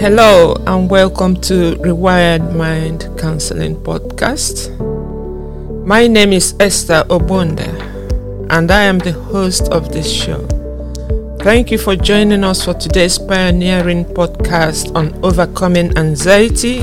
Hello, and welcome to Rewired Mind Counseling Podcast. My name is Esther Ogbonda, and I am the host of this show. Thank you for joining us for today's pioneering podcast on overcoming anxiety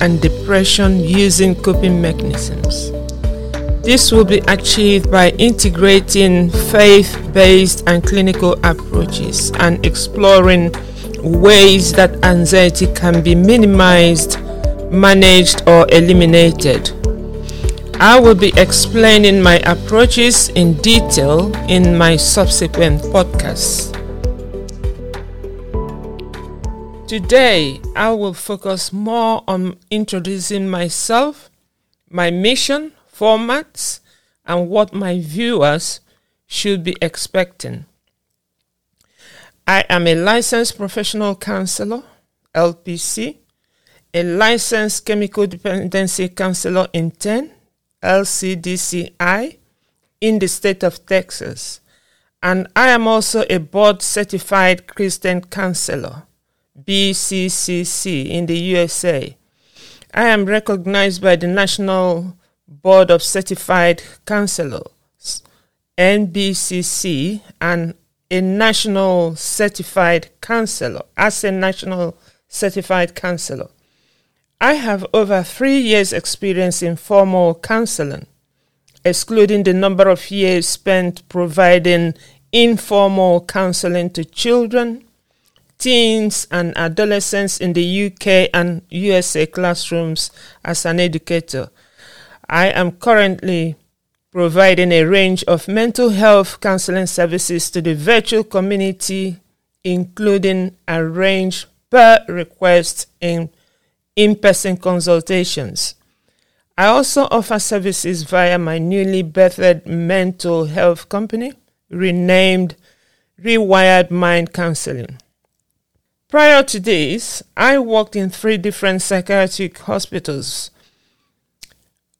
and depression using coping mechanisms. This will be achieved by integrating faith based and clinical approaches and exploring ways that anxiety can be minimized, managed, or eliminated. I will be explaining my approaches in detail in my subsequent podcasts. Today, I will focus more on introducing myself, my mission, formats, and what my viewers should be expecting. I am a licensed professional counselor, LPC, a licensed chemical dependency counselor intern, LCDCI, in the state of Texas. And I am also a board certified Christian counselor, BCCC, in the USA. I am recognized by the National Board of Certified Counselors, NBCC, and a national certified counselor, as a national certified counselor. I have over three years' experience in formal counseling, excluding the number of years spent providing informal counseling to children, teens, and adolescents in the UK and USA classrooms as an educator. I am currently providing a range of mental health counseling services to the virtual community, including arranged per request in in person consultations. I also offer services via my newly birthed mental health company, renamed Rewired Mind Counseling. Prior to this, I worked in three different psychiatric hospitals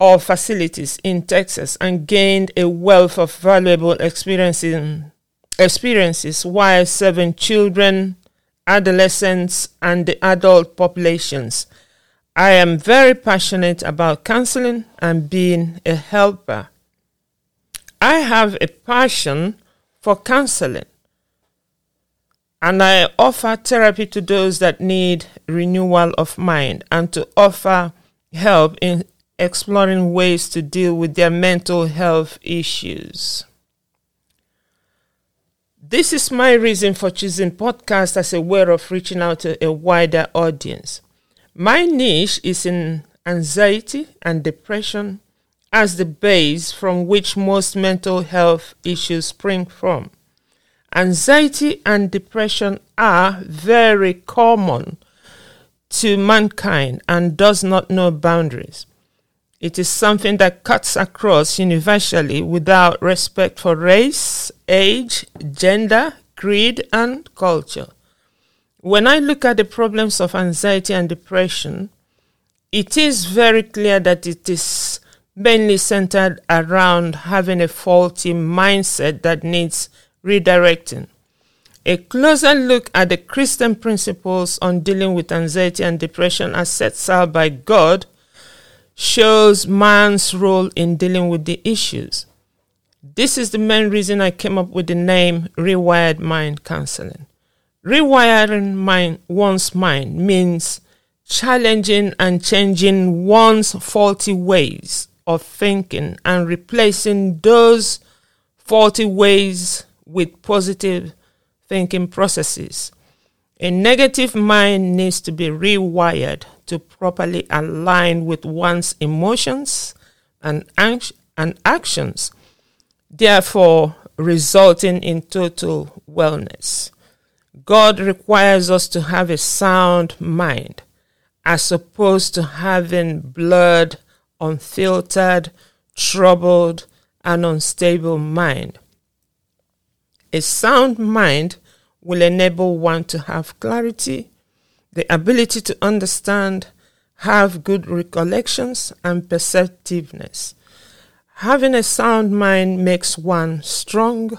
or facilities in Texas and gained a wealth of valuable experiences, experiences while serving children, adolescents, and the adult populations. I am very passionate about counseling and being a helper. I have a passion for counseling and I offer therapy to those that need renewal of mind and to offer help in exploring ways to deal with their mental health issues. This is my reason for choosing podcast as a way of reaching out to a wider audience. My niche is in anxiety and depression as the base from which most mental health issues spring from. Anxiety and depression are very common to mankind and does not know boundaries. It is something that cuts across universally without respect for race, age, gender, creed, and culture. When I look at the problems of anxiety and depression, it is very clear that it is mainly centered around having a faulty mindset that needs redirecting. A closer look at the Christian principles on dealing with anxiety and depression as set out by God shows man's role in dealing with the issues. This is the main reason I came up with the name Rewired Mind Counseling. Rewiring mind, one's mind means challenging and changing one's faulty ways of thinking and replacing those faulty ways with positive thinking processes. A negative mind needs to be rewired to properly align with one's emotions and, and actions, therefore, resulting in total wellness. God requires us to have a sound mind as opposed to having blurred, unfiltered, troubled, and unstable mind. A sound mind will enable one to have clarity, the ability to understand, have good recollections, and perceptiveness. Having a sound mind makes one strong,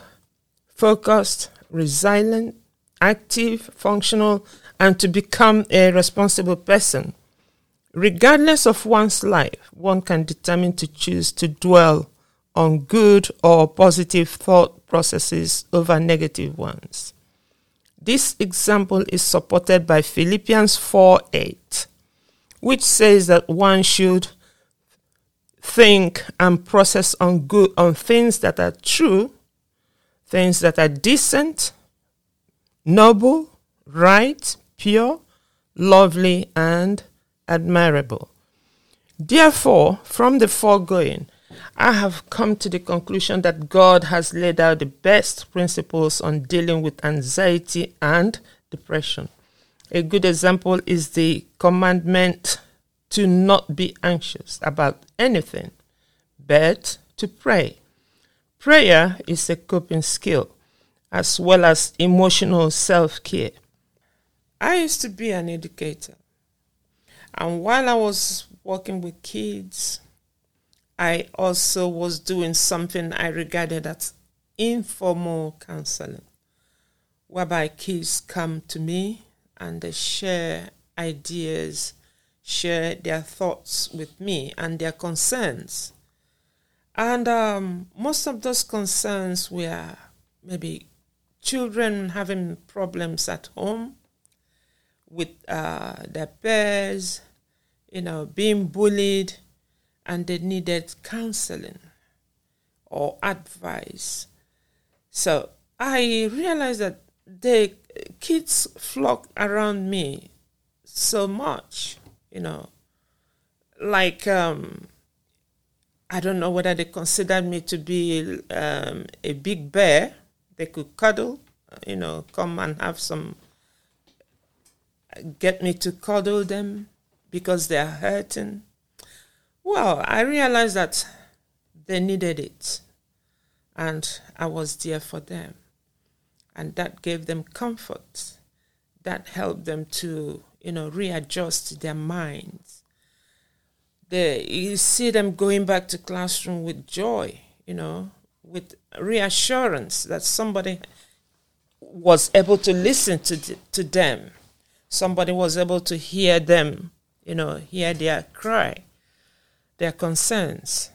focused, resilient, active, functional, and to become a responsible person. Regardless of one's life, one can determine to choose to dwell on good or positive thought processes over negative ones. This example is supported by Philippians 4 8, which says that one should think and process on good on things that are true, things that are decent, noble, right, pure, lovely, and admirable. Therefore, from the foregoing, I have come to the conclusion that God has laid out the best principles on dealing with anxiety and depression. A good example is the commandment to not be anxious about anything, but to pray. Prayer is a coping skill as well as emotional self care. I used to be an educator, and while I was working with kids, I also was doing something I regarded as informal counseling, whereby kids come to me and they share ideas, share their thoughts with me and their concerns. And um, most of those concerns were maybe children having problems at home with uh, their peers, you know, being bullied, and they needed counseling or advice. So I realized that the kids flock around me so much, you know, like um, I don't know whether they considered me to be um, a big bear. They could cuddle, you know, come and have some, get me to cuddle them because they are hurting. Well, I realized that they needed it, and I was there for them. And that gave them comfort. That helped them to, you know, readjust their minds. They, you see them going back to classroom with joy, you know, with reassurance that somebody was able to listen to, to them. Somebody was able to hear them, you know, hear their cry their concerns.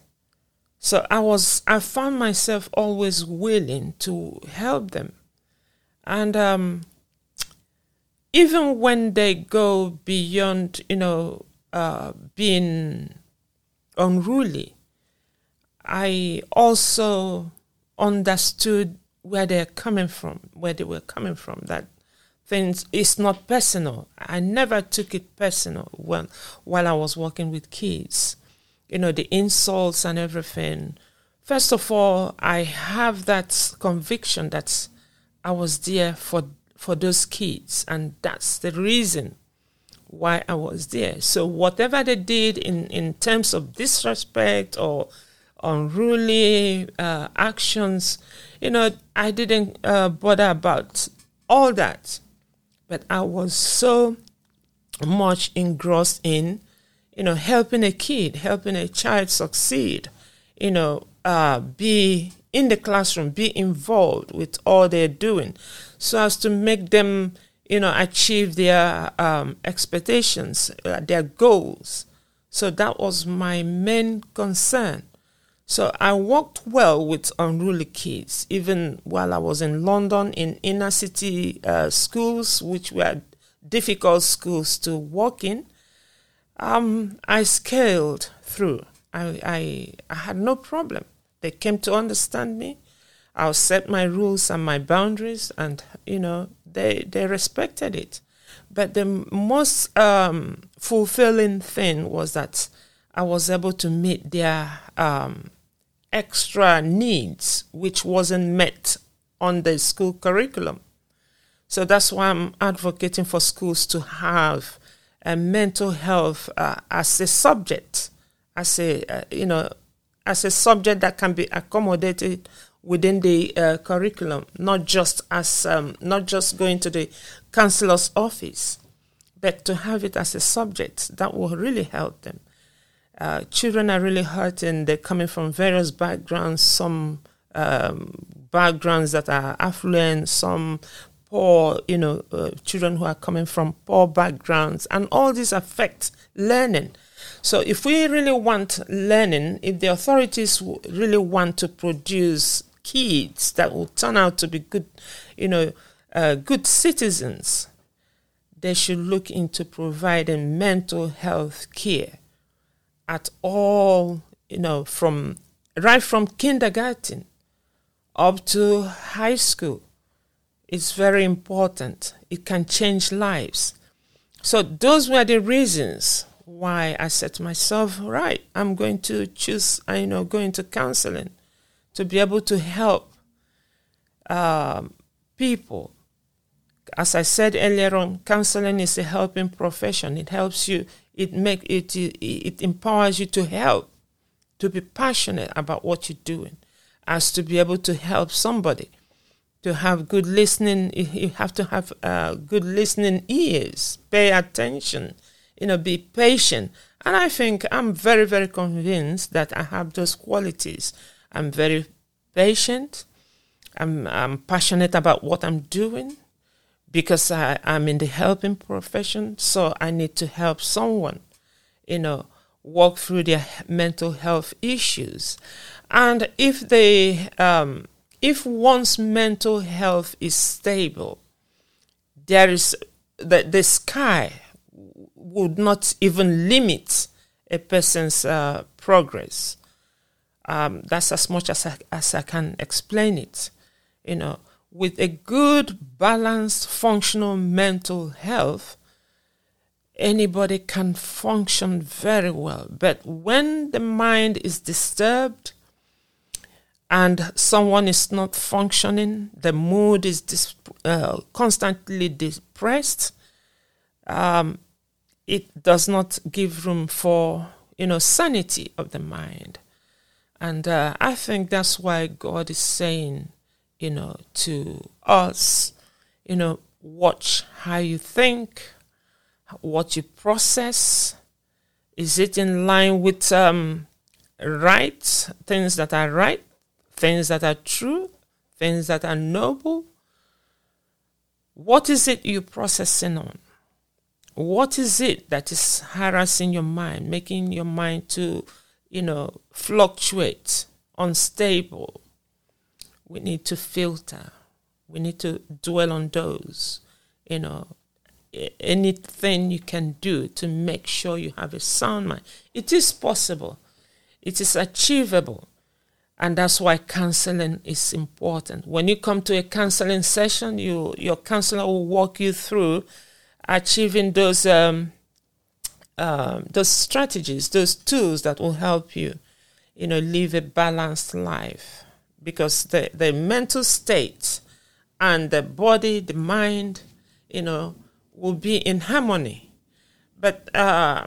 So I was, I found myself always willing to help them. And um, even when they go beyond, you know, uh, being unruly, I also understood where they're coming from, where they were coming from, that things it's not personal. I never took it personal when while I was working with kids you know, the insults and everything. First of all, I have that conviction that I was there for for those kids, and that's the reason why I was there. So whatever they did in in terms of disrespect or unruly uh, actions, you know, I didn't uh, bother about all that, but I was so much engrossed in you know, helping a kid, helping a child succeed, you know, uh, be in the classroom, be involved with all they're doing, so as to make them, you know, achieve their um, expectations, uh, their goals. So that was my main concern. So I worked well with unruly kids, even while I was in London in inner city uh, schools, which were difficult schools to work in. Um, I scaled through. I, I, I had no problem. They came to understand me. I'll set my rules and my boundaries, and you know they they respected it. But the most um, fulfilling thing was that I was able to meet their um, extra needs, which wasn't met on the school curriculum. So that's why I'm advocating for schools to have and mental health uh, as a subject, as a uh, you know, as a subject that can be accommodated within the uh, curriculum, not just as um, not just going to the counselor's office, but to have it as a subject that will really help them. Uh, children are really hurting. They're coming from various backgrounds. Some um, backgrounds that are affluent, some poor, you know, uh, children who are coming from poor backgrounds, and all these affect learning. So, if we really want learning, if the authorities really want to produce kids that will turn out to be good, you know, uh, good citizens, they should look into providing mental health care at all, you know, from right from kindergarten up to high school. It's very important. It can change lives. So those were the reasons why I said to myself, right, I'm going to choose, I know, going to counseling to be able to help um, people. As I said earlier on, counseling is a helping profession. It helps you. It make it it empowers you to help, to be passionate about what you're doing, as to be able to help somebody, to have good listening. You have to have uh, good listening ears. Pay attention. You know, be patient. And I think I'm very, very convinced that I have those qualities I'm very patient. I'm, I'm passionate about what I'm doing because I, I'm in the helping profession. So I need to help someone, you know, walk through their mental health issues. And if they, um, if one's mental health is stable, there is the, the sky would not even limit a person's uh, progress. Um, that's as much as I, as I can explain it. You know, with a good, balanced, functional mental health, anybody can function very well. But when the mind is disturbed and someone is not functioning, the mood is dis- uh, constantly depressed, um, it does not give room for you know sanity of the mind. And uh, I think that's why God is saying, you know, to us, you know, watch how you think, what you process. Is it in line with um, right, things that are right, things that are true, things that are noble? What is it you're processing on? What is it that is harassing your mind, making your mind to you know, fluctuate, unstable. We need to filter. We need to dwell on those, you know, anything you can do to make sure you have a sound mind. It is possible. It is achievable. And that's why counseling is important. When you come to a counseling session, you your counselor will walk you through achieving those um, um, those strategies, those tools that will help you, you know, live a balanced life. Because the, the mental state and the body, the mind, you know, will be in harmony. But uh,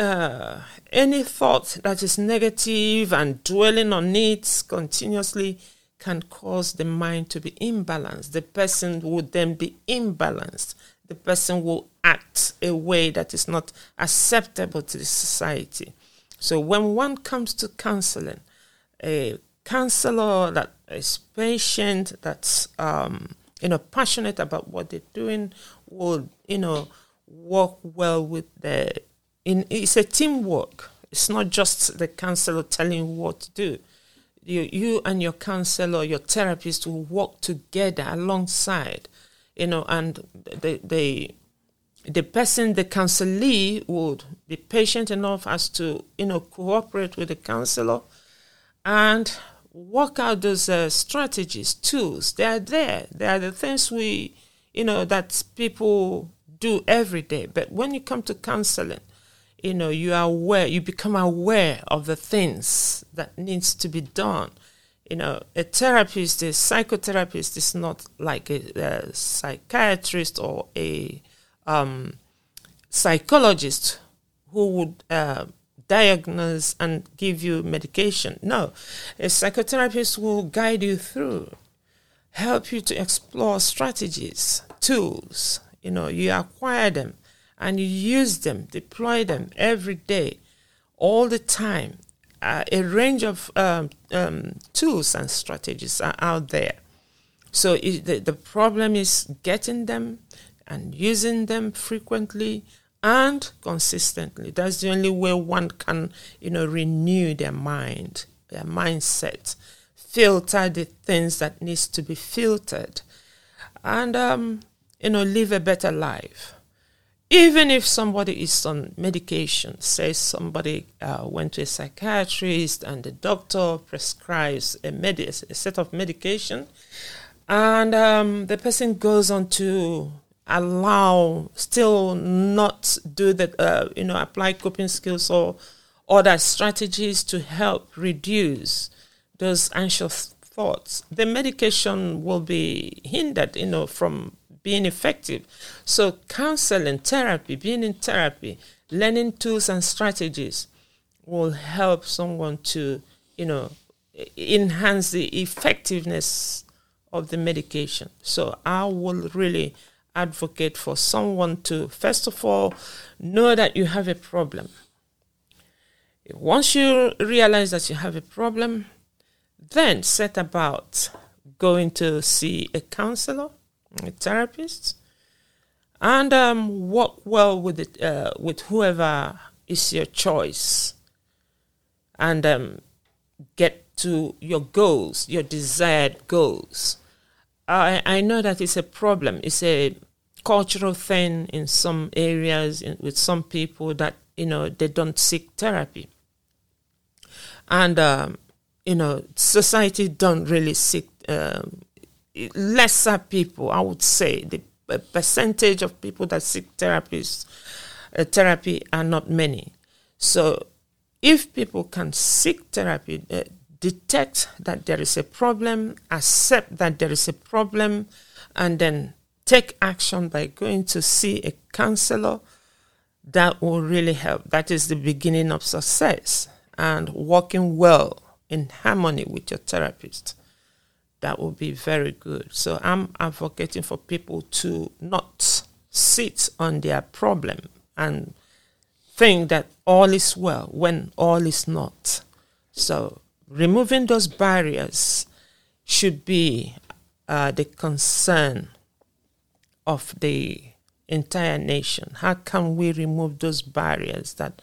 uh, any thought that is negative and dwelling on it continuously can cause the mind to be imbalanced. The person would then be imbalanced the person will act a way that is not acceptable to the society. So when one comes to counseling, a counselor that is patient, that's um, you know passionate about what they're doing, will you know work well with the. In it's a teamwork. It's not just the counselor telling what to do. You, you and your counselor, your therapist will work together alongside you know, and the the the person, the counselee, would be patient enough as to you know cooperate with the counselor and work out those uh, strategies, tools. They are there. They are the things we you know that people do every day. But when you come to counseling, you know you are aware. You become aware of the things that needs to be done you know, a therapist, a psychotherapist is not like a, a psychiatrist or a um, psychologist who would uh, diagnose and give you medication. No, a psychotherapist will guide you through, help you to explore strategies, tools. You know, you acquire them and you use them, deploy them every day, all the time uh, a range of um, um, tools and strategies are out there So it, the, the problem is getting them and using them frequently and consistently. That's the only way one can, you know, renew their mind, their mindset, filter the things that needs to be filtered, and um, you know, live a better life. Even if somebody is on medication, say somebody uh, went to a psychiatrist and the doctor prescribes a, med- a set of medication, and um, the person goes on to allow still not do that uh, you know apply coping skills or other strategies to help reduce those anxious thoughts the medication will be hindered you know from being effective. So counseling therapy being in therapy learning tools and strategies will help someone to you know enhance the effectiveness of the medication. So i will really advocate for someone to, first of all, know that you have a problem. Once you realize that you have a problem, then set about going to see a counselor, a therapist, and um, work well with it, uh, with whoever is your choice, and um, get to your goals, your desired goals. I, I know that it's a problem. It's a cultural thing in some areas in, with some people that you know they don't seek therapy, and um, you know society don't really seek um, lesser people. I would say the percentage of people that seek therapies uh, therapy are not many. So if people can seek therapy, uh, detect that there is a problem, accept that there is a problem, and then take action by going to see a counselor, that will really help. That is the beginning of success and working well in harmony with your therapist. That will be very good. So I'm advocating for people to not sit on their problem and think that all is well when all is not. So removing those barriers should be uh, the concern of the entire nation. How can we remove those barriers that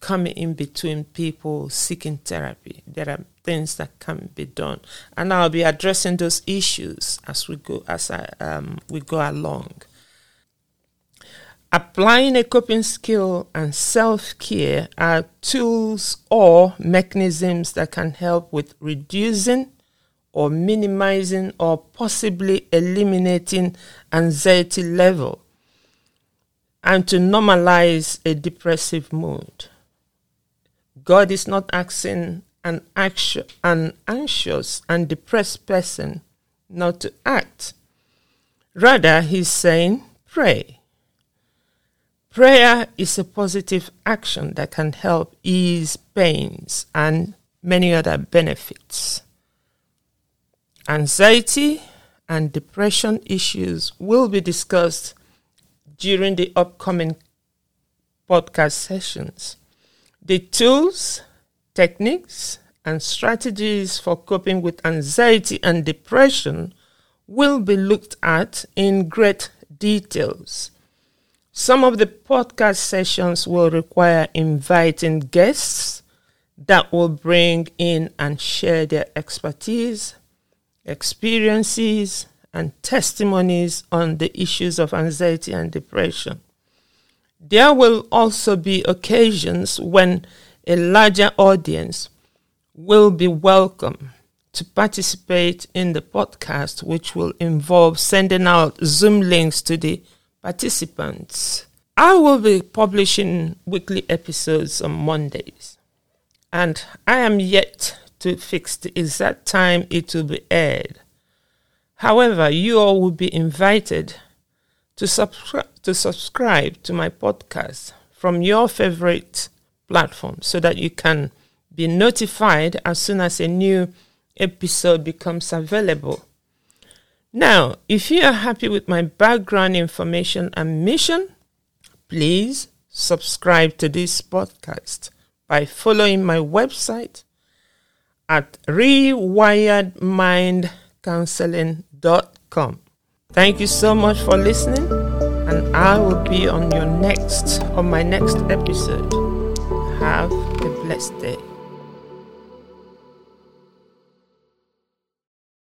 come in between people seeking therapy? There are things that can be done, and I'll be addressing those issues as we go as I, um, we go along. Applying a coping skill and self care are tools or mechanisms that can help with reducing or minimizing or possibly eliminating anxiety level and to normalize a depressive mood. God is not asking an, anxious, an anxious and depressed person not to act. Rather, he's saying, pray. Prayer is a positive action that can help ease pains and many other benefits. Anxiety and depression issues will be discussed during the upcoming podcast sessions. The tools, techniques, and strategies for coping with anxiety and depression will be looked at in great details some of the podcast sessions will require inviting guests that will bring in and share their expertise, experiences, and testimonies on the issues of anxiety and depression. There will also be occasions when a larger audience will be welcome to participate in the podcast, which will involve sending out Zoom links to the participants. I will be publishing weekly episodes on Mondays, and I am yet to fix the exact time it will be aired. However, you all will be invited to, subscri- to subscribe to my podcast from your favorite platform so that you can be notified as soon as a new episode becomes available. Now, if you are happy with my background information and mission, please subscribe to this podcast by following my website at rewiredmindcounseling.com. Thank you so much for listening, and I will be on your next on my next episode. Have a blessed day.